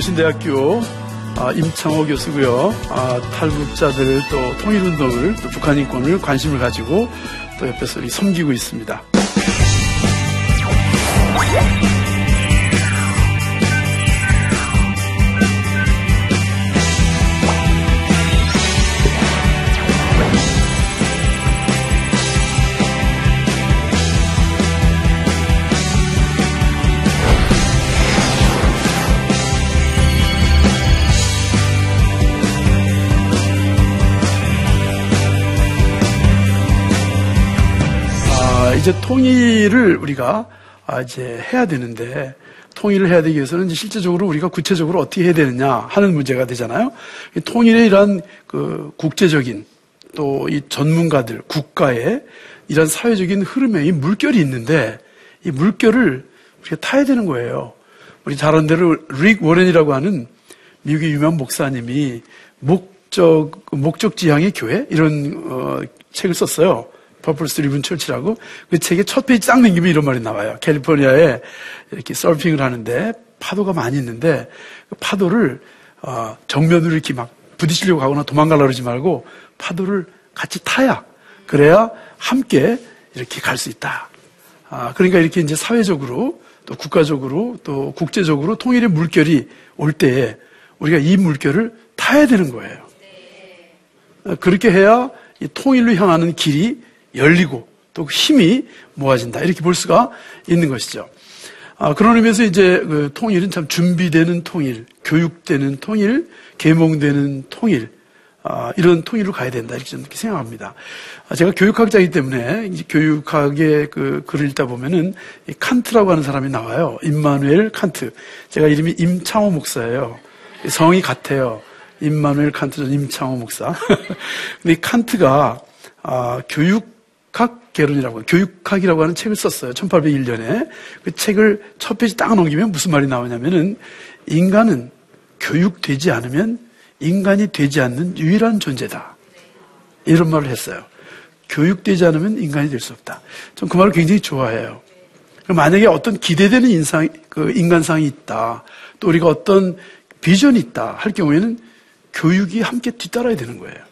고신대학교 아, 임창호 교수고요. 아, 탈북자들 또 통일운동을 또 북한 인권을 관심을 가지고 또 옆에서 이 섬기고 있습니다. 이제 통일을 우리가 아, 이제 해야 되는데 통일을 해야 되기 위해서는 이제 실제적으로 우리가 구체적으로 어떻게 해야 되느냐 하는 문제가 되잖아요. 이 통일의 이러한 그 국제적인 또 이 전문가들 국가의 이런 사회적인 흐름에 이 물결이 있는데 이 물결을 우리가 타야 되는 거예요. 우리 잘 아는 대로 릭 워렌이라고 하는 미국의 유명 목사님이 목적 목적 지향의 교회 이런 어, 책을 썼어요. Purpose Driven Church라고 그 책의 첫 페이지 딱 넘기면 이런 말이 나와요. 캘리포니아에 이렇게 서핑을 하는데 파도가 많이 있는데 그 파도를 어, 정면으로 이렇게 막 부딪히려고 하거나 도망가려고 그러지 말고 파도를 같이 타야 그래야 함께 이렇게 갈 수 있다. 아, 그러니까 이렇게 이제 사회적으로 또 국가적으로 또 국제적으로 통일의 물결이 올 때에 우리가 이 물결을 타야 되는 거예요. 어, 그렇게 해야 이 통일로 향하는 길이 열리고 또 힘이 모아진다. 이렇게 볼 수가 있는 것이죠. 아, 그런 의미에서 이제 그 통일은 참 준비되는 통일, 교육되는 통일, 계몽되는 통일, 아, 이런 통일로 가야 된다. 이렇게 생각합니다. 아, 제가 교육학자이기 때문에 교육학의 그 글을 읽다 보면은 이 칸트라고 하는 사람이 나와요. 임마누엘 칸트. 제가 이름이 임창호 목사예요. 성이 같아요. 임마누엘 칸트 전 임창호 목사. 근데 이 칸트가 아, 교육 학 개론이라고 교육학이라고 하는 책을 썼어요. 1801년에 그 책을 첫 페이지 딱 넘기면 무슨 말이 나오냐면은 인간은 교육되지 않으면 인간이 되지 않는 유일한 존재다. 이런 말을 했어요. 교육되지 않으면 인간이 될 수 없다. 전 그 말을 굉장히 좋아해요. 만약에 어떤 기대되는 인상, 그 인간상이 있다. 또 우리가 어떤 비전이 있다. 할 경우에는 교육이 함께 뒤따라야 되는 거예요.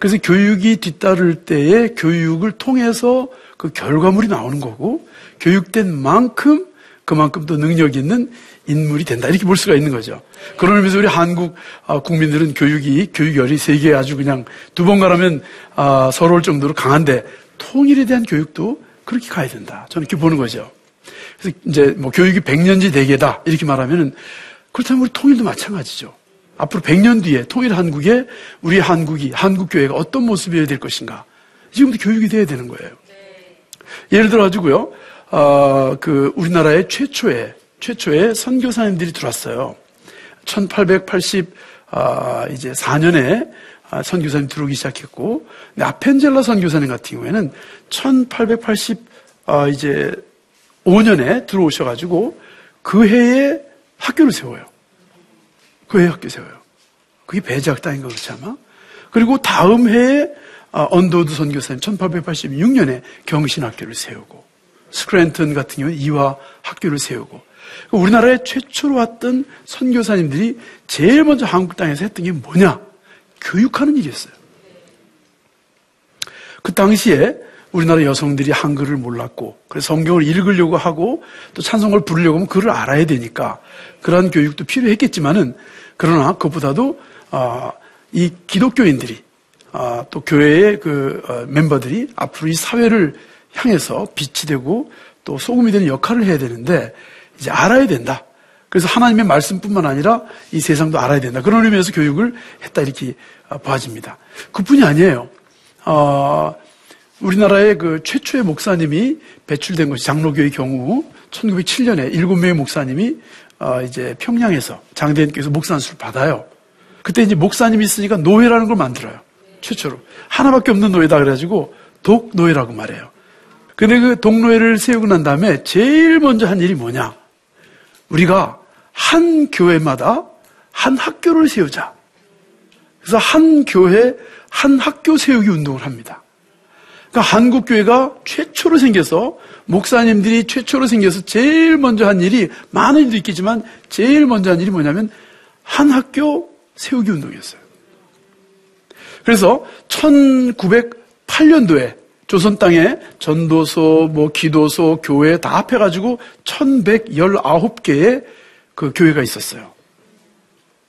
그래서 교육이 뒤따를 때에 교육을 통해서 그 결과물이 나오는 거고 교육된 만큼 그만큼 또 능력 있는 인물이 된다. 이렇게 볼 수가 있는 거죠. 의미에서 우리 한국 아, 국민들은 교육이, 교육열이 세계에 아주 그냥 두 번 가라면 아, 서러울 정도로 강한데 통일에 대한 교육도 그렇게 가야 된다. 저는 이렇게 보는 거죠. 그래서 이제 뭐 교육이 백년지 대계다. 이렇게 말하면은 그렇다면 우리 통일도 마찬가지죠. 앞으로 100년 뒤에 통일 한국에 우리 한국이, 한국 교회가 어떤 모습이어야 될 것인가. 지금부터 교육이 돼야 되는 거예요. 예를 들어 가지고요, 어, 그, 우리나라의 최초의, 최초의 선교사님들이 들어왔어요. 1880, 아, 이제 4년에 아, 선교사님 들어오기 시작했고, 아펜젤라 선교사님 같은 경우에는 1880, 아, 이제 5년에 들어오셔 가지고 그 해에 학교를 세워요. 그 해에 학교 세워요. 그게 배재학당인가 그렇지 아마? 그리고 다음 해에 아, 언더우드 선교사님 1886년에 경신학교를 세우고 스크랜턴 같은 경우는 이화 학교를 세우고 우리나라에 최초로 왔던 선교사님들이 제일 먼저 한국 땅에서 했던 게 뭐냐? 교육하는 일이었어요. 그 당시에 우리나라 여성들이 한글을 몰랐고 그래서 성경을 읽으려고 하고 또 찬송을 부르려고 하면 그걸 알아야 되니까 그러한 교육도 필요했겠지만은 그러나 그것보다도 아, 이 기독교인들이 아, 또 교회의 그 어, 멤버들이 앞으로 이 사회를 향해서 빛이 되고 또 소금이 되는 역할을 해야 되는데 이제 알아야 된다. 그래서 하나님의 말씀뿐만 아니라 이 세상도 알아야 된다. 그런 의미에서 교육을 했다 이렇게 어, 봐집니다. 그뿐이 아니에요. 어, 우리나라의 그 최초의 목사님이 배출된 것이 장로교의 경우 1907년에 일곱 명의 목사님이 어, 이제 평양에서 장대인께서 목사 안수를 받아요. 그때 이제 목사님이 있으니까 노예라는 걸 만들어요. 최초로 하나밖에 없는 노예다 그래가지고 독노예라고 말해요. 근데 그 독노예를 세우고 난 다음에 제일 먼저 한 일이 뭐냐? 우리가 한 교회마다 한 학교를 세우자. 그래서 한 교회, 한 학교 세우기 운동을 합니다. 그러니까 한국 교회가 최초로 생겨서 목사님들이 최초로 생겨서 제일 먼저 한 일이 많은 일도 있겠지만 제일 먼저 한 일이 뭐냐면 한 학교 세우기 운동이었어요. 그래서 1908년도에 조선 땅에 전도소, 뭐 기도소, 교회 다 합해 가지고 1119개의 그 교회가 있었어요.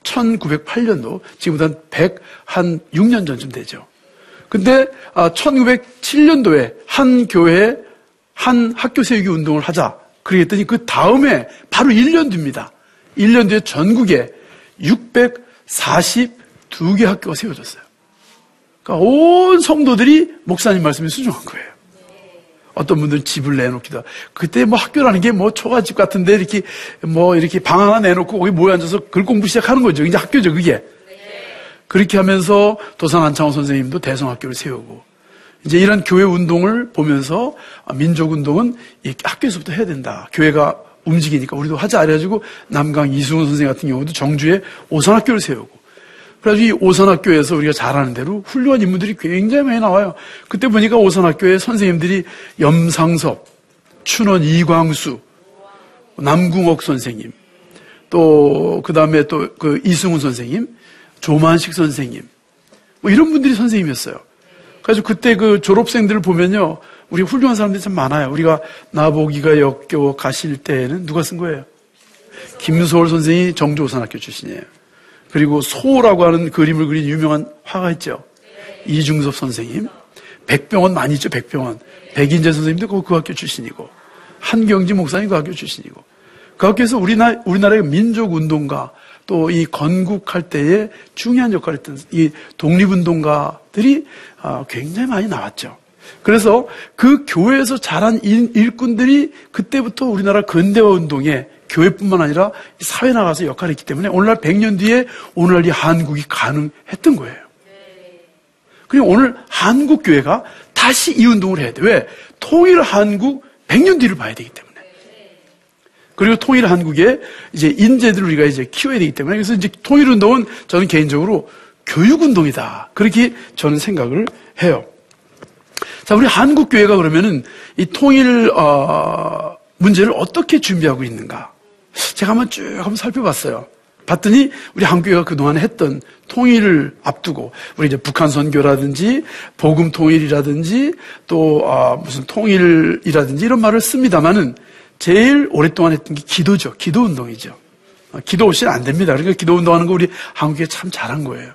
1908년도, 지금보다 106년 전쯤 되죠. 근데 1907년도에 아, 한 교회에 한 학교 세우기 운동을 하자. 그랬더니 그 다음에 바로 1년 뒤입니다. 1년 뒤에 전국에 642개 학교가 세워졌어요. 그러니까 온 성도들이 목사님 말씀에 순종한 거예요. 어떤 분들은 집을 내놓기도 하고. 그때 뭐 학교라는 게 뭐 초가집 같은데 이렇게 뭐 이렇게 방 하나 내놓고 거기 모여 앉아서 글 공부 시작하는 거죠. 이제 학교죠, 그게. 그렇게 하면서 도산 안창호 선생님도 대성학교를 세우고 이제 이런 교회 운동을 보면서 민족 운동은 학교에서부터 해야 된다. 교회가 움직이니까 우리도 하자 그래가지고 남강 이승훈 선생 같은 경우도 정주에 오산학교를 세우고 그래가지고 이 오산학교에서 우리가 잘 아는 대로 훌륭한 인물들이 굉장히 많이 나와요. 그때 보니까 오산학교에 선생님들이 염상섭, 춘원 이광수, 남궁옥 선생님, 또, 그 다음에 또 그 이승훈 선생님, 조만식 선생님, 뭐 이런 분들이 선생님이었어요. 그래서 그때 그 졸업생들을 보면요. 우리 훌륭한 사람들이 참 많아요. 우리가 나보기가 역겨 가실 때에는 누가 쓴 거예요? 김소월 선생이 정조오산학교 출신이에요. 그리고 소라고 하는 그림을 그린 유명한 화가 있죠. 이중섭 선생님. 백병원 많이 있죠, 백병원. 백인재 선생님도 그, 그 학교 출신이고, 한경지 목사님 그 학교 출신이고. 그 학교에서 우리나라, 우리나라의 민족운동가, 또 이 건국할 때에 중요한 역할을 했던 이 독립운동가들이 아, 굉장히 많이 나왔죠. 그래서 그 교회에서 자란 일꾼들이 그때부터 우리나라 근대화 운동에 교회뿐만 아니라 사회 나가서 역할을 했기 때문에 오늘날 100년 뒤에 오늘날 이 한국이 가능했던 거예요. 그리고 오늘 한국 교회가 다시 이 운동을 해야 돼. 왜? 통일 한국 100년 뒤를 봐야 되기 때문에. 그리고 통일 한국에 이제 인재들을 우리가 이제 키워야 되기 때문에 그래서 이제 통일 운동은 저는 개인적으로 교육 운동이다. 그렇게 저는 생각을 해요. 자, 우리 한국 교회가 그러면은 이 통일 어, 문제를 어떻게 준비하고 있는가? 제가 한번 쭉 한번 살펴봤어요. 봤더니 우리 한국교회가 그동안 했던 통일을 앞두고 우리 이제 북한 선교라든지 복음 통일이라든지 또 아, 무슨 통일이라든지 이런 말을 씁니다만은 제일 오랫동안 했던 게 기도죠. 기도 운동이죠. 아, 기도 없이는 안 됩니다. 그러니까 기도 운동하는 거 우리 한국에 참 잘한 거예요.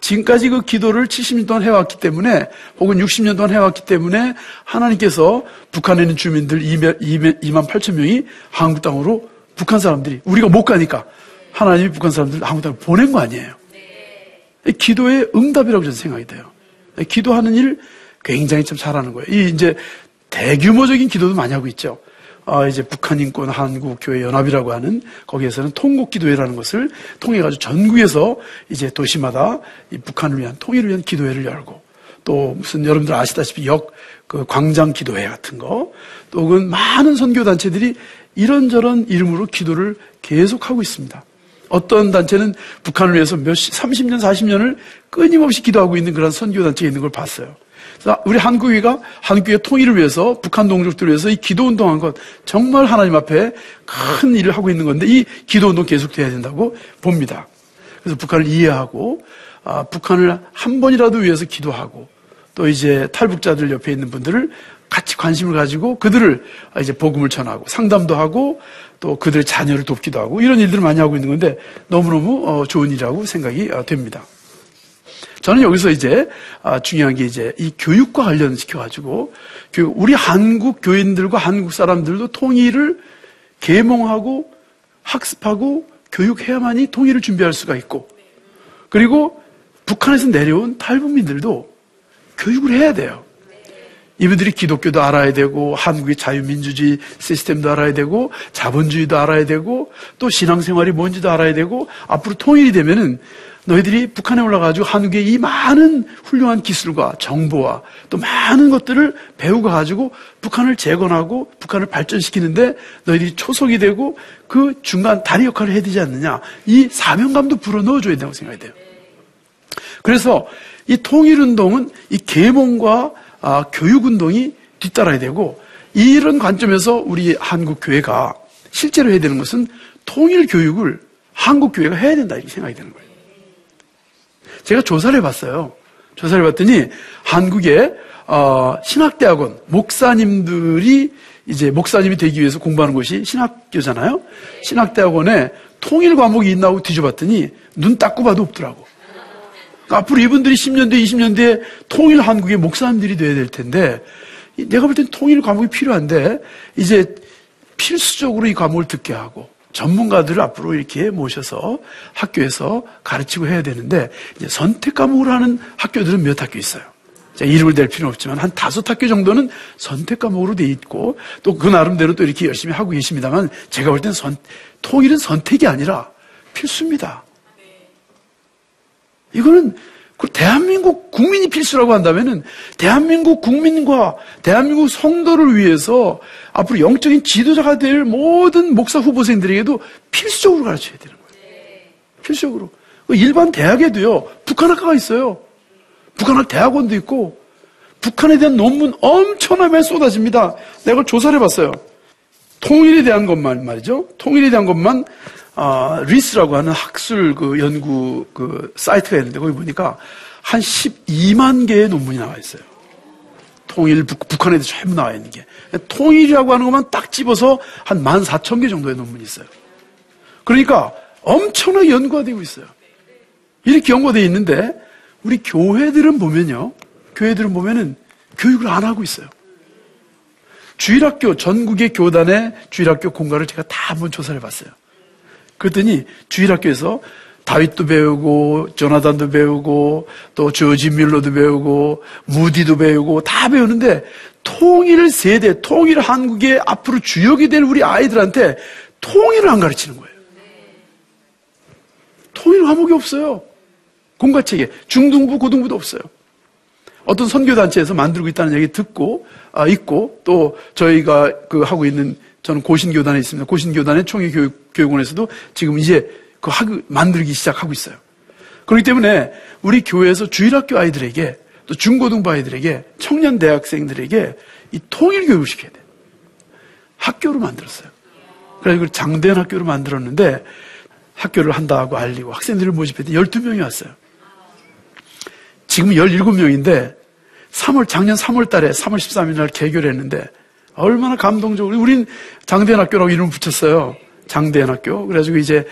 지금까지 그 기도를 70년 동안 해왔기 때문에 혹은 60년 동안 해왔기 때문에 하나님께서 북한에 있는 주민들 2만 8천 명이 한국 땅으로 북한 사람들이 우리가 못 가니까 하나님이 북한 사람들 을 한국 땅으로 보낸 거 아니에요. 기도의 응답이라고 저는 생각이 돼요. 기도하는 일 굉장히 좀 잘하는 거예요. 이 이제 대규모적인 기도도 많이 하고 있죠. 아, 이제 북한 인권 한국 교회 연합이라고 하는 거기에서는 통곡 기도회라는 것을 통해 가지고 전국에서 이제 도시마다 이 북한을 위한 통일을 위한 기도회를 열고 또 무슨 여러분들 아시다시피 역 그 광장 기도회 같은 거또 혹은 많은 선교 단체들이 이런저런 이름으로 기도를 계속하고 있습니다. 어떤 단체는 북한을 위해서 몇 30년, 40년을 끊임없이 기도하고 있는 그런 선교 단체가 있는 걸 봤어요. 우리 한국위가 한국의 통일을 위해서 북한 동족들을 위해서 이 기도 운동한 것 정말 하나님 앞에 큰 일을 하고 있는 건데 이 기도 운동 계속돼야 된다고 봅니다. 그래서 북한을 이해하고 아, 북한을 한 번이라도 위해서 기도하고 또 이제 탈북자들 옆에 있는 분들을 같이 관심을 가지고 그들을 이제 복음을 전하고 상담도 하고 또 그들의 자녀를 돕기도 하고 이런 일들을 많이 하고 있는 건데 너무너무 어, 좋은 일이라고 생각이 어, 됩니다. 저는 여기서 이제 아, 중요한 게 이제 이 교육과 관련시켜 가지고 우리 한국 교인들과 한국 사람들도 통일을 계몽하고 학습하고 교육해야만이 통일을 준비할 수가 있고 그리고 북한에서 내려온 탈북민들도 교육을 해야 돼요. 이분들이 기독교도 알아야 되고 한국의 자유민주주의 시스템도 알아야 되고 자본주의도 알아야 되고 또 신앙생활이 뭔지도 알아야 되고 앞으로 통일이 되면은 너희들이 북한에 올라가지고 한국의 이 많은 훌륭한 기술과 정보와 또 많은 것들을 배우고 가지고 북한을 재건하고 북한을 발전시키는데 너희들이 초석이 되고 그 중간 다리 역할을 해야 되지 않느냐. 이 사명감도 불어넣어줘야 된다고 생각이 돼요. 그래서 이 통일운동은 이 계몽과 아, 교육운동이 뒤따라야 되고 이런 관점에서 우리 한국 교회가 실제로 해야 되는 것은 통일 교육을 한국 교회가 해야 된다 이렇게 생각이 되는 거예요. 제가 조사를 해봤어요. 조사를 해봤더니 한국의 어, 신학대학원 목사님들이 이제 목사님이 되기 위해서 공부하는 곳이 신학교잖아요. 신학대학원에 통일 과목이 있나고 뒤져봤더니 눈 닦고 봐도 없더라고. 그러니까 앞으로 이분들이 10년 뒤에 20년 뒤에 통일 한국의 목사님들이 돼야 될 텐데 내가 볼 땐 통일 과목이 필요한데 이제 필수적으로 이 과목을 듣게 하고 전문가들을 앞으로 이렇게 모셔서 학교에서 가르치고 해야 되는데 이제 선택 과목을 하는 학교들은 몇 학교 있어요. 자, 이름을 댈 필요는 없지만 한 다섯 학교 정도는 선택 과목으로 돼 있고 또 그 나름대로 또 이렇게 열심히 하고 계십니다만 제가 볼 때는 선, 통일은 선택이 아니라 필수입니다. 이거는 그 대한민국 국민이 필수라고 한다면은 대한민국 국민과 대한민국 성도를 위해서 앞으로 영적인 지도자가 될 모든 목사 후보생들에게도 필수적으로 가르쳐야 되는 거예요. 필수적으로. 일반 대학에도요, 북한학과가 있어요. 북한학 대학원도 있고, 북한에 대한 논문 엄청나게 쏟아집니다. 내가 조사를 해봤어요. 통일에 대한 것만 말이죠. 통일에 대한 것만 아, 리스라고 하는 학술 그 연구 그 사이트가 있는데 거기 보니까 한 12만 개의 논문이 나와 있어요. 통일, 북, 한에 대해서 전부 나와 있는 게. 통일이라고 하는 것만 딱 집어서 한 14,000개 정도의 논문이 있어요. 그러니까 엄청나게 연구가 되고 있어요. 이렇게 연구되어 있는데 우리 교회들은 보면요. 교회들은 보면은 교육을 안 하고 있어요. 주일학교, 전국의 교단의 주일학교 공간을 제가 다 한번 조사를 해봤어요. 그랬더니 주일학교에서 다윗도 배우고 조나단도 배우고 또 조지 밀러도 배우고 무디도 배우고 다 배우는데 통일 세대, 통일 한국의 앞으로 주역이 될 우리 아이들한테 통일을 안 가르치는 거예요. 통일 과목이 없어요. 공과체계, 중등부, 고등부도 없어요. 어떤 선교단체에서 만들고 있다는 얘기 듣고, 아, 있고, 또 저희가 그 하고 있는 저는 고신교단에 있습니다. 고신교단의 총회교육원에서도 지금 이제 그 학, 만들기 시작하고 있어요. 그렇기 때문에 우리 교회에서 주일학교 아이들에게 또 중고등부 아이들에게 청년 대학생들에게 이 통일 교육을 시켜야 돼요. 학교로 만들었어요. 그래서 장대한 학교로 만들었는데 학교를 한다고 알리고 학생들을 모집했더니 12명이 왔어요. 지금 17명인데 3월, 작년 3월 달에 3월 13일 날 개교를 했는데 얼마나 감동적으로. 우린 장대한 학교라고 이름 을 붙였어요. 장대한 학교. 그래가지고 이제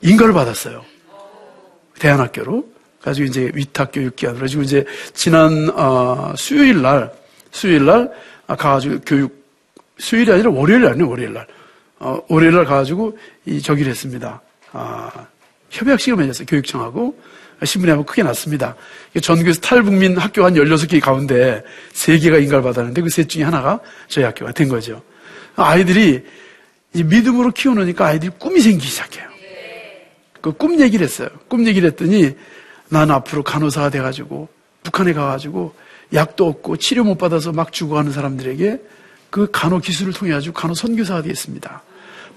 인가를 받았어요. 대안학교로. 가지고 이제 위탁교육기관. 그래가지고 이제 지난, 어, 수요일 날, 수요일 날 가가지고 교육, 수요일이 아니라 월요일 아니에요, 월요일 날. 어, 월요일 날 가가지고 이 저기를 했습니다. 아, 협약식을 맺었어요, 교육청하고. 신문에 한번 크게 났습니다. 전국에서 탈북민 학교 한 16개 가운데 3개가 인가를 받았는데 그 셋 중에 하나가 저희 학교가 된 거죠. 아이들이 믿음으로 키워놓으니까 아이들이 꿈이 생기기 시작해요. 그 꿈 얘기를 했어요. 꿈 얘기를 했더니 난 앞으로 간호사가 돼가지고 북한에 가가지고 약도 없고 치료 못 받아서 막 죽어가는 사람들에게 그 간호 기술을 통해 가지고 간호 선교사가 되겠습니다.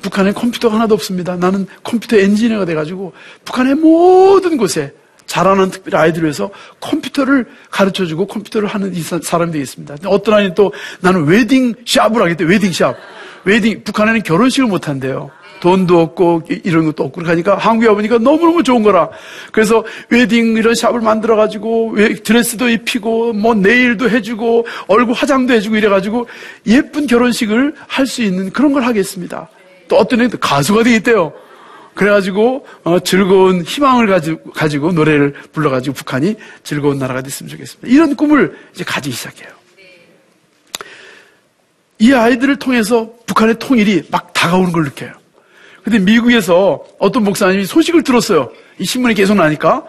북한에 컴퓨터가 하나도 없습니다. 나는 컴퓨터 엔지니어가 돼가지고 북한의 모든 곳에 자라는 특별히 아이들을 위해서 컴퓨터를 가르쳐 주고 컴퓨터를 하는 사람이 되겠습니다. 어떤 아이는 또 나는 wedding shop을 하겠대, wedding shop. wedding, 북한에는 결혼식을 못 한대요. 돈도 없고 이- 이런 것도 없고 그러니까 한국에 와보니까 너무너무 좋은 거라. 그래서 웨딩 이런 shop을 만들어 가지고 웨- 드레스도 입히고 뭐 nail도 해주고 얼굴 화장도 해주고 이래가지고 예쁜 결혼식을 할 수 있는 그런 걸 하겠습니다. 또 어떤 애는 가수가 되겠대요. 그래가지고 어, 즐거운 희망을 가지고, 가지고 노래를 불러가지고 북한이 즐거운 나라가 됐으면 좋겠습니다. 이런 꿈을 이제 가지기 시작해요. 이 아이들을 통해서 북한의 통일이 막 다가오는 걸 느껴요. 근데 미국에서 어떤 목사님이 소식을 들었어요. 이 신문에 계속 나니까.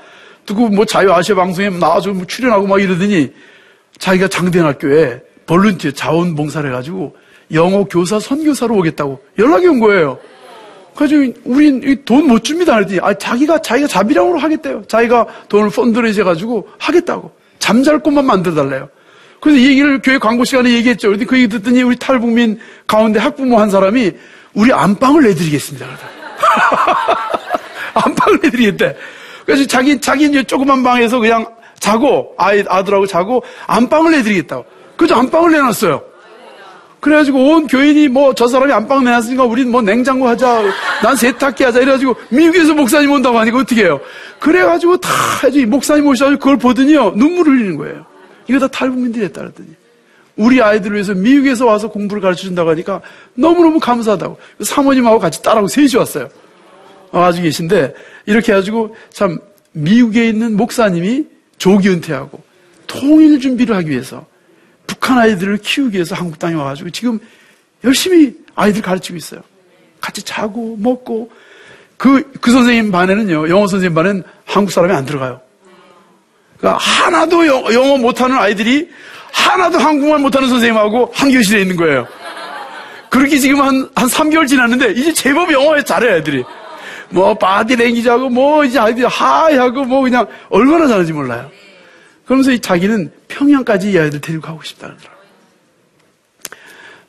듣고 뭐 자유아시아 방송에 나와서 뭐 출연하고 막 이러더니 자기가 장대학교에 볼런티어 자원봉사를 해가지고 영어 교사 선교사로 오겠다고 연락이 온 거예요. 그래서 우린 돈 못 줍니다. 그랬더니 아, 자기가 자기가 자비량으로 하겠대요. 자기가 돈을 펀드레이즈 해가지고 하겠다고 잠잘 곳만 만들어 달래요. 그래서 이 얘기를 교회 광고 시간에 얘기했죠. 근데 그 얘기 듣더니 우리 탈북민 가운데 학부모 한 사람이 우리 안방을 내드리겠습니다. 안방을 내드리겠대. 그래서 자기 자기 이제 조그만 방에서 그냥 자고 아이 아들하고 자고 안방을 내드리겠다고. 그래서 안방을 내놨어요. 그래가지고 온 교인이 뭐 저 사람이 안방 내놨으니까 우린 뭐 냉장고 하자, 난 세탁기 하자 이래가지고 미국에서 목사님 온다고 하니까 어떻게 해요? 그래가지고 다 해주 목사님 오셔가지고 그걸 보더니요 눈물 흘리는 거예요. 이거 다 탈북민들이 했다 그랬더니 우리 아이들을 위해서 미국에서 와서 공부를 가르쳐 준다고 하니까 너무너무 감사하다고 사모님하고 같이 딸하고 셋이 왔어요. 와가지고 계신데 이렇게 해가지고 참 미국에 있는 목사님이 조기 은퇴하고 통일 준비를 하기 위해서 북한 아이들을 키우기 위해서 한국 땅에 와가지고 지금 열심히 아이들 가르치고 있어요. 같이 자고 먹고 그, 그 선생님 반에는요, 영어 선생님 반에는 한국 사람이 안 들어가요. 그러니까 하나도 영- 영어 못하는 아이들이 하나도 한국말 못하는 선생님하고 한 교실에 있는 거예요. 그렇게 지금 한, 한 3개월 지났는데 이제 제법 영어 잘해요, 애들이. 뭐, body language하고 뭐, 이제 아이들이 hi하고 뭐 그냥 얼마나 잘하는지 몰라요. 그러면서 이 자기는 평양까지 이 아이들 데리고 가고 싶다 그러더라고요.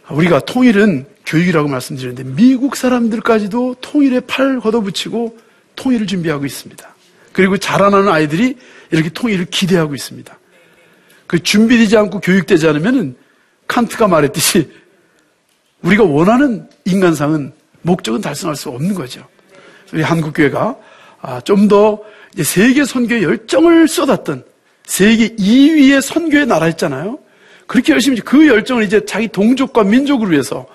우리가 통일은 교육이라고 말씀드렸는데 미국 사람들까지도 통일에 팔 걷어붙이고 통일을 준비하고 있습니다. 그리고 자라나는 아이들이 이렇게 통일을 기대하고 있습니다. 그 준비되지 않고 교육되지 않으면은 칸트가 말했듯이 우리가 원하는 인간상은 목적은 달성할 수 없는 거죠. 우리 한국교회가 아, 좀더 세계 선교에 열정을 쏟았던 세계 2위의 선교의 나라였잖아요. 그렇게 열심히 그 열정을 이제 자기 동족과 민족을 위해서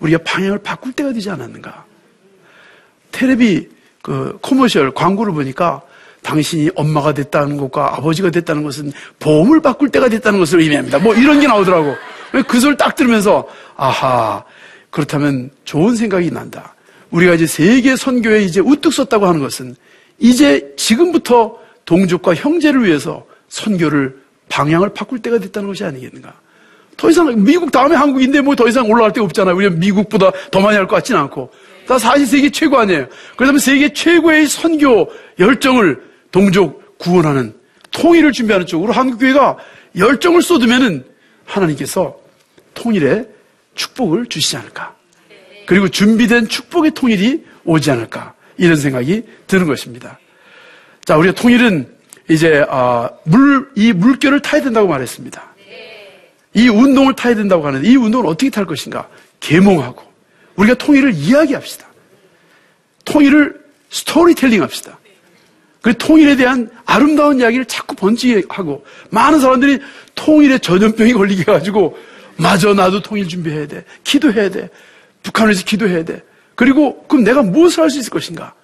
우리가 방향을 바꿀 때가 되지 않았는가. 테레비 그 커머셜 광고를 보니까 당신이 엄마가 됐다는 것과 아버지가 됐다는 것은 보험을 바꿀 때가 됐다는 것을 의미합니다. 뭐 이런 게 나오더라고. 그 소리를 딱 들으면서 아하 그렇다면 좋은 생각이 난다. 우리가 이제 세계 선교에 이제 우뚝 섰다고 하는 것은 이제 지금부터 동족과 형제를 위해서 선교를 방향을 바꿀 때가 됐다는 것이 아니겠는가. 더 이상 미국 다음에 한국인데 뭐 더 이상 올라갈 데 없잖아요. 우리가 미국보다 더 많이 할 것 같지는 않고. 다 사실 세계 최고 아니에요. 그렇다면 세계 최고의 선교 열정을 동족 구원하는 통일을 준비하는 쪽으로 한국교회가 열정을 쏟으면은 하나님께서 통일에 축복을 주시지 않을까. 그리고 준비된 축복의 통일이 오지 않을까. 이런 생각이 드는 것입니다. 자, 우리가 통일은 이제, 아, 물, 이 물결을 타야 된다고 말했습니다. 이 운동을 타야 된다고 하는데 이 운동을 어떻게 탈 것인가? 계몽하고 우리가 통일을 이야기합시다. 통일을 스토리텔링 합시다. 그 통일에 대한 아름다운 이야기를 자꾸 번지게 하고 많은 사람들이 통일에 전염병이 걸리게 해가지고 마저 나도 통일 준비해야 돼. 기도해야 돼. 북한에서 기도해야 돼. 그리고 그럼 내가 무엇을 할 수 있을 것인가?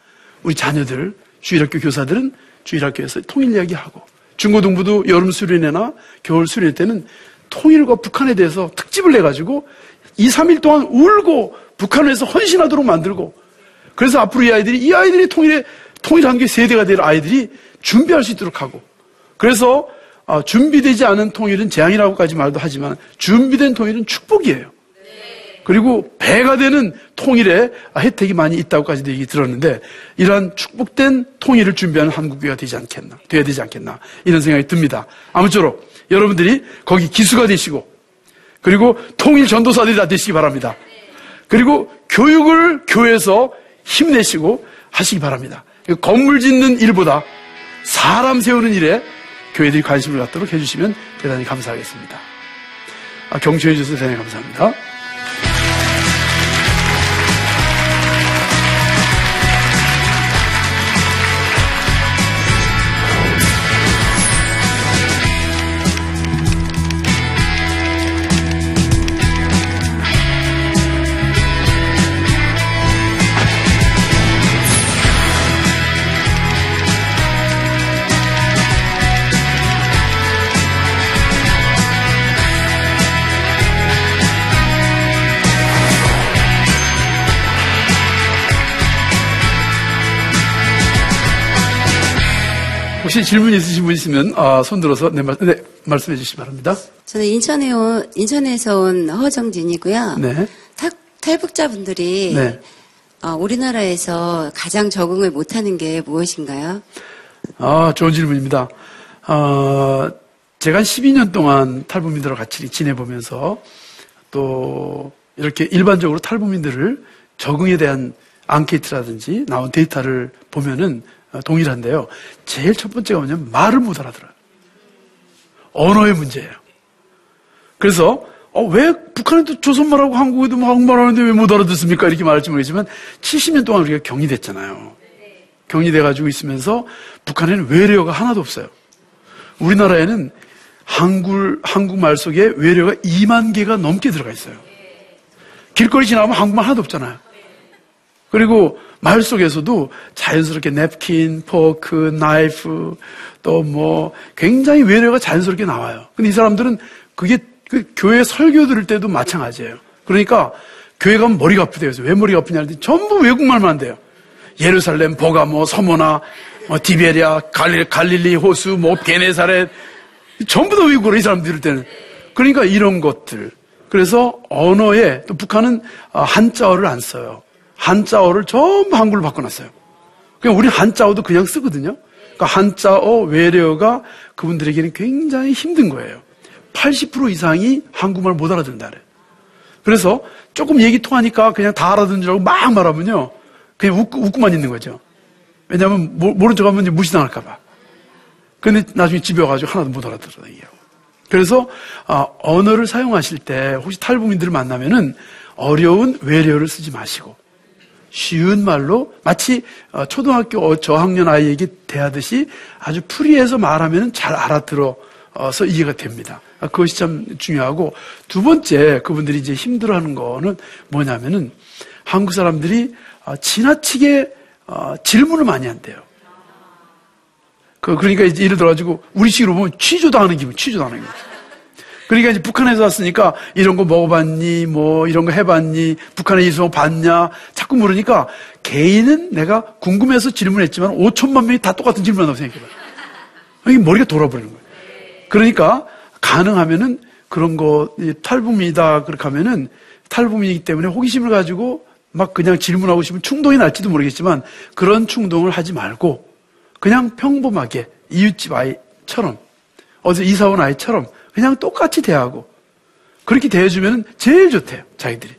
우리 자녀들, 주일학교 교사들은 주일학교에서 통일 이야기하고 중고등부도 여름 수련회나 겨울 수련회 때는 통일과 북한에 대해서 특집을 내가지고 2, 3일 동안 울고 북한에서 헌신하도록 만들고 그래서 앞으로 이 아이들이 이 아이들이 통일에 통일한 게 세대가 될 아이들이 준비할 수 있도록 하고 그래서 아, 준비되지 않은 통일은 재앙이라고까지 말도 하지만 준비된 통일은 축복이에요. 그리고 배가 되는 통일에 혜택이 많이 있다고까지도 얘기 들었는데 이러한 축복된 통일을 준비하는 한국교회가 되지 않겠나, 돼야 되지 않겠나 이런 생각이 듭니다. 아무쪼록 여러분들이 거기 기수가 되시고 그리고 통일 전도사들이 다 되시기 바랍니다. 그리고 교육을 교회에서 힘내시고 하시기 바랍니다. 건물 짓는 일보다 사람 세우는 일에 교회들이 관심을 갖도록 해주시면 대단히 감사하겠습니다. 아, 경청해 주셔서 대단히 감사합니다. 질문 있으신 분 있으면 아, 손 들어서 네, 말, 네, 말씀해 주시기 바랍니다. 저는 인천에 온, 인천에서 온 허정진이고요. 네. 탈, 탈북자분들이 네. 어, 우리나라에서 가장 적응을 못하는 게 무엇인가요? 아, 좋은 질문입니다. 어, 제가 한 12년 동안 탈북민들과 같이 지내보면서 또 이렇게 일반적으로 탈북민들을 적응에 대한 앙케이트라든지 나온 데이터를 보면은 어, 동일한데요. 제일 첫 번째가 뭐냐면 말을 못 알아들어요. 언어의 문제예요. 그래서 어, 왜 북한에도 조선말하고 한국에도 뭐 한국말 하는데 왜 못 알아듣습니까? 이렇게 말할지 모르겠지만 70년 동안 우리가 격리됐잖아요. 격리돼 가지고 있으면서 북한에는 외래어가 하나도 없어요. 우리나라에는 한글, 한국말 속에 외래어가 2만 개가 넘게 들어가 있어요. 길거리 지나가면 한국말 하나도 없잖아요. 그리고 말 속에서도 자연스럽게 냅킨, 포크, 나이프, 또 뭐 굉장히 외래어가 자연스럽게 나와요. 근데 이 사람들은 그게 그 교회 설교 들을 때도 마찬가지예요. 그러니까 교회 가면 머리가 아프대요. 그래서 왜 머리가 아프냐 했더니 전부 외국말만 돼요. 예루살렘, 버가모, 서머나, 뭐 디베리아, 갈릴, 갈릴리 호수, 뭐 게네사렛 전부 다 외국어로 이 사람 들을 때는 그러니까 이런 것들 그래서 언어에 또 북한은 아, 한자어를 안 써요. 한자어를 전부 한글로 바꿔놨어요. 그냥 우리 한자어도 그냥 쓰거든요. 그러니까 한자어 외래어가 그분들에게는 굉장히 힘든 거예요. 80% 이상이 한국말 못 알아듣는다 그래요. 그래서 조금 얘기 통하니까 그냥 다 알아듣는 줄 알고 막 말하면요. 그냥 웃고, 웃고만 있는 거죠. 왜냐하면 모- 모른 척 하면 무시당할까봐. 근데 나중에 집에 와가지고 하나도 못 알아들어 얘기하고. 그래서 아, 언어를 사용하실 때 혹시 탈북민들을 만나면은 어려운 외래어를 쓰지 마시고 쉬운 말로 마치 어, 초등학교 어, 저학년 아이에게 대하듯이 아주 풀이해서 말하면 잘 알아들어서 이해가 됩니다. 아, 그것이 참 중요하고 두 번째 그분들이 이제 힘들어하는 거는 뭐냐면은 한국 사람들이 어, 지나치게 어, 질문을 많이 한대요. 그, 그러니까 예를 들어가지고 우리식으로 보면 취조당하는 기분, 취조당하는 기분. 그러니까 이제 북한에서 왔으니까 이런 거 먹어봤니, 뭐 이런 거 해봤니, 북한에 이서 봤냐, 자꾸 물으니까 개인은 내가 궁금해서 질문했지만 5천만 명이 다 똑같은 질문한다고 생각해봐요. 이게 머리가 돌아버리는 거예요. 그러니까 가능하면은 그런 거, 이 탈북민이다 그렇게 하면은 탈북민이기 때문에 호기심을 가지고 막 그냥 질문하고 싶으면 충동이 날지도 모르겠지만 그런 충동을 하지 말고 그냥 평범하게 이웃집 아이처럼 어제 이사 온 아이처럼 그냥 똑같이 대하고 그렇게 대해주면 제일 좋대요 자기들이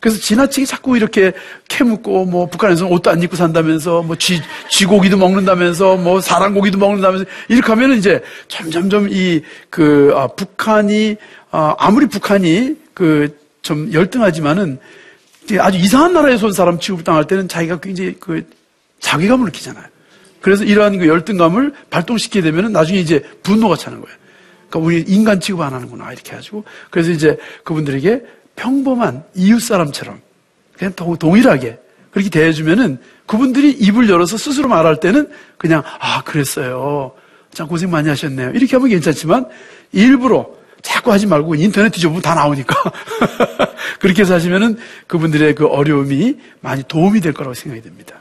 그래서 지나치게 자꾸 이렇게 캐묻고 뭐 북한에서는 옷도 안 입고 산다면서 뭐 쥐, 쥐고기도 먹는다면서 뭐 사람고기도 먹는다면서 이렇게 하면은 이제 점점점 이그 북한이 아, 아무리 북한이 그 좀 열등하지만은 아주 이상한 나라에서 온 사람 취급을 당할 때는 자기가 굉장히 그 자괴감을 느끼잖아요. 그래서 이러한 그 열등감을 발동시키게 되면 나중에 이제 분노가 차는 거예요. 그러니까 우리 인간 취급 안 하는구나 이렇게 해가지고 그래서 이제 그분들에게 평범한 이웃 사람처럼 그냥 동- 동일하게 그렇게 대해주면은 그분들이 입을 열어서 스스로 말할 때는 그냥 아 그랬어요. 참 고생 많이 하셨네요. 이렇게 하면 괜찮지만 일부러 자꾸 하지 말고 인터넷 뒤져보면 다 나오니까 그렇게 해서 하시면은 그분들의 그 어려움이 많이 도움이 될 거라고 생각이 됩니다.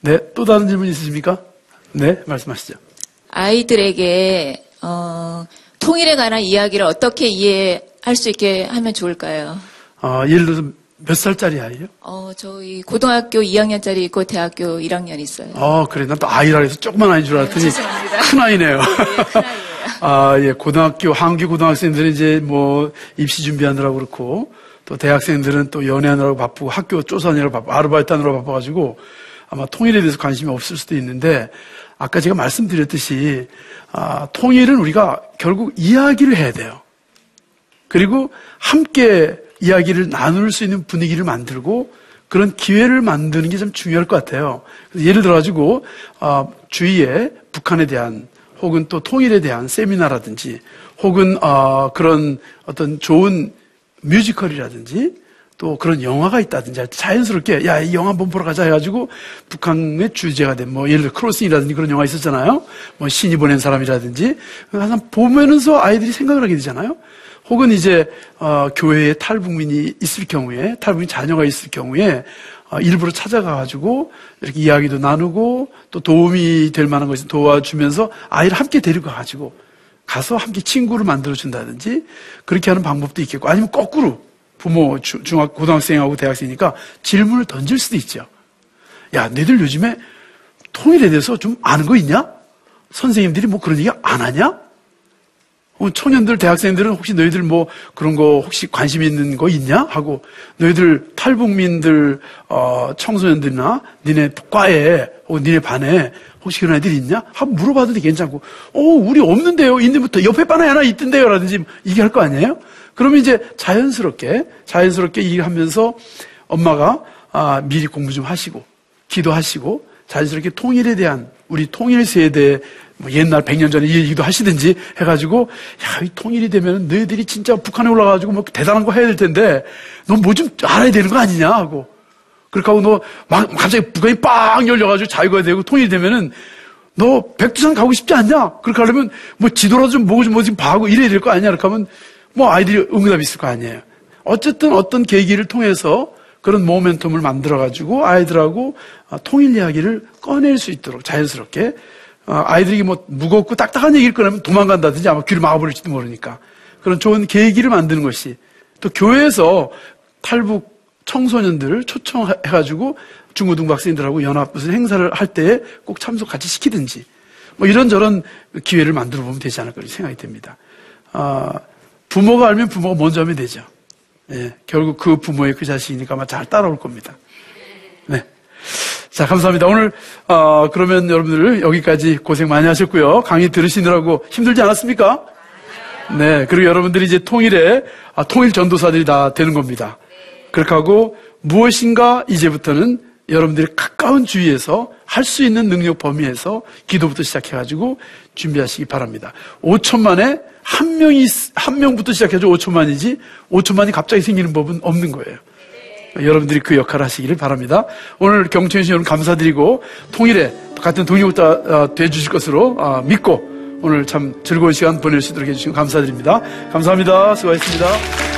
네, 또 다른 질문 있으십니까? 네, 말씀하시죠. 아이들에게 어, 통일에 관한 이야기를 어떻게 이해할 수 있게 하면 좋을까요? 어, 예를 들어서 몇 살짜리 아이예요? 어, 저희 고등학교 2학년짜리 있고 대학교 1학년 있어요. 어, 그래. 난 또 아이라 해서 조그만 아이인 줄 알았더니 죄송합니다. 큰 아이네요. 큰 아이예요. 아, 예. 고등학교, 한국 고등학생들은 이제 뭐 입시 준비하느라고 그렇고 또 대학생들은 또 연애하느라고 바쁘고 학교 쫓아내느라고 바쁘고 아르바이트 하느라고 바빠가지고 아마 통일에 대해서 관심이 없을 수도 있는데 아까 제가 말씀드렸듯이 아, 통일은 우리가 결국 이야기를 해야 돼요. 그리고 함께 이야기를 나눌 수 있는 분위기를 만들고 그런 기회를 만드는 게 참 중요할 것 같아요. 예를 들어가지고 어, 주위에 북한에 대한 혹은 또 통일에 대한 세미나라든지 혹은 어, 그런 어떤 좋은 뮤지컬이라든지 또 그런 영화가 있다든지 자연스럽게 야 이 영화 한번 보러 가자 해가지고 북한의 주제가 된 뭐 예를 들어 크로싱이라든지 그런 영화 있었잖아요. 뭐 신이 보낸 사람이라든지 항상 보면서 아이들이 생각을 하게 되잖아요. 혹은 이제 어, 교회에 탈북민이 있을 경우에 탈북민 자녀가 있을 경우에 어, 일부러 찾아가가지고 이렇게 이야기도 나누고 또 도움이 될 만한 것을 도와주면서 아이를 함께 데리고 가가지고 가서 함께 친구를 만들어 준다든지 그렇게 하는 방법도 있겠고 아니면 거꾸로 부모 주- 중학 고등학생하고 대학생이니까 질문을 던질 수도 있죠. 야, 너희들 요즘에 통일에 대해서 좀 아는 거 있냐? 선생님들이 뭐 그런 얘기 안 하냐? 어, 청년들, 대학생들은 혹시 너희들 뭐 그런 거 혹시 관심 있는 거 있냐? 하고 너희들 탈북민들, 어, 청소년들이나 니네 과에 혹은 니네 반에 혹시 그런 애들 있냐? 한번 물어봐도 괜찮고, 어, 우리 없는데요. 있는부터 옆에 반에 하나 있던데요. 라든지 얘기할 거 아니에요? 그러면 이제 자연스럽게, 자연스럽게 얘기하면서 엄마가 아, 미리 공부 좀 하시고, 기도하시고, 자연스럽게 통일에 대한 우리 통일 세대 뭐 옛날 100년 전에 이 얘기도 하시든지 해가지고 야, 이 통일이 되면 너희들이 진짜 북한에 올라가가지고 뭐 대단한 거 해야 될 텐데 너 뭐 좀 알아야 되는 거 아니냐 하고 그렇게 하고 너 막 갑자기 북한이 빵 열려가지고 자유가 되고 통일이 되면은 너 백두산 가고 싶지 않냐? 그렇게 하려면 뭐 지도라도 좀 보고 좀 뭐좀 봐고 이래야 될 거 아니냐? 이렇게 하면 뭐 아이들이 응답이 있을 거 아니에요. 어쨌든 어떤 계기를 통해서 그런 모멘텀을 만들어가지고 아이들하고 아, 통일 이야기를 꺼낼 수 있도록 자연스럽게 아, 아이들이 뭐 무겁고 딱딱한 얘기를 꺼내면 도망간다든지 아마 귀를 막아버릴지도 모르니까 그런 좋은 계기를 만드는 것이 또 교회에서 탈북 청소년들을 초청해가지고 중고등 학생들하고 연합 무슨 행사를 할때꼭 참석 같이 시키든지 뭐 이런저런 기회를 만들어 보면 되지 않을까 생각이 됩니다. 아, 부모가 알면 부모가 먼저 하면 되죠. 예, 결국 그 부모의 그 자식이니까 아마 잘 따라올 겁니다. 네. 자, 감사합니다. 오늘, 어, 그러면 여러분들 여기까지 고생 많이 하셨고요. 강의 들으시느라고 힘들지 않았습니까? 네. 그리고 여러분들이 이제 통일에, 아, 통일 전도사들이 다 되는 겁니다. 그렇게 하고 무엇인가 이제부터는 여러분들이 가까운 주위에서 할 수 있는 능력 범위에서 기도부터 시작해가지고 준비하시기 바랍니다. 5천만에 한 명이, 한 명부터 시작해서 5천만이지 5천만이 갑자기 생기는 법은 없는 거예요. 여러분들이 그 역할을 하시기를 바랍니다. 오늘 경청해 주신 여러분 감사드리고 통일에 같은 동역자 돼 주실 것으로 아, 믿고 오늘 참 즐거운 시간 보낼 수 있도록 해주시고 감사드립니다. 감사합니다. 수고하셨습니다.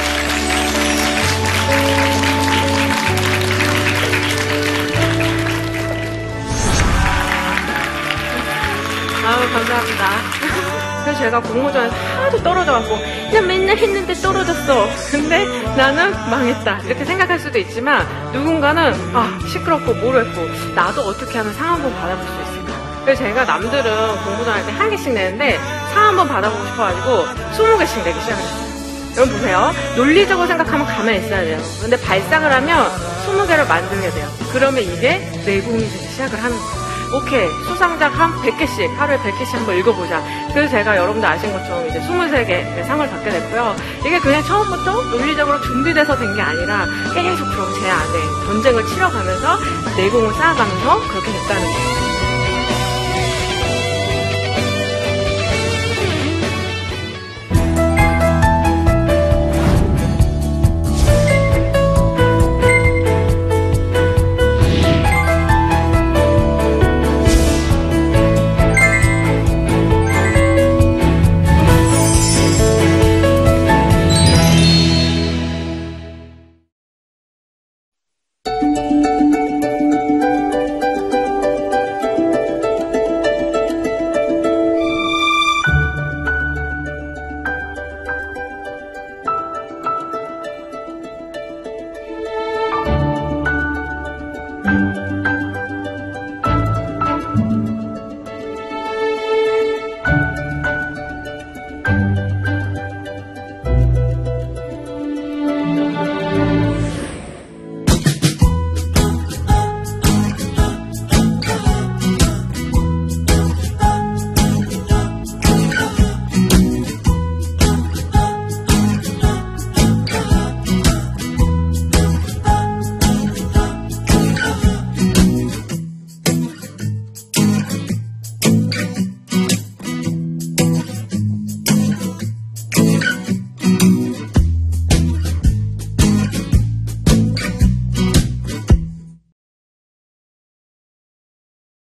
제가 공모전에서 하도 떨어져갖고, 그냥 맨날 했는데 떨어졌어. 근데 나는 망했다. 이렇게 생각할 수도 있지만, 누군가는, 아, 시끄럽고 모르겠고, 나도 어떻게 하면 상 한번 받아볼 수 있을까. 그래서 제가 남들은 공모전 할 때 한 개씩 내는데, 상 한번 받아보고 싶어가지고, 20개씩 내기 시작했어요. 여러분 보세요. 논리적으로 생각하면 가만히 있어야 돼요. 근데 발상을 하면 20개를 만들게 돼요. 그러면 이게 내공이 되기 시작을 하는 거예요. 오케이. 수상작 한 100개씩, 하루에 100개씩 한번 읽어보자. 그래서 제가 여러분들 아신 것처럼 이제 23개 상을 받게 됐고요. 이게 그냥 처음부터 논리적으로 준비돼서 된 게 아니라 계속 그럼 제 안에 전쟁을 치러가면서 내공을 쌓아가면서 그렇게 됐다는 거예요.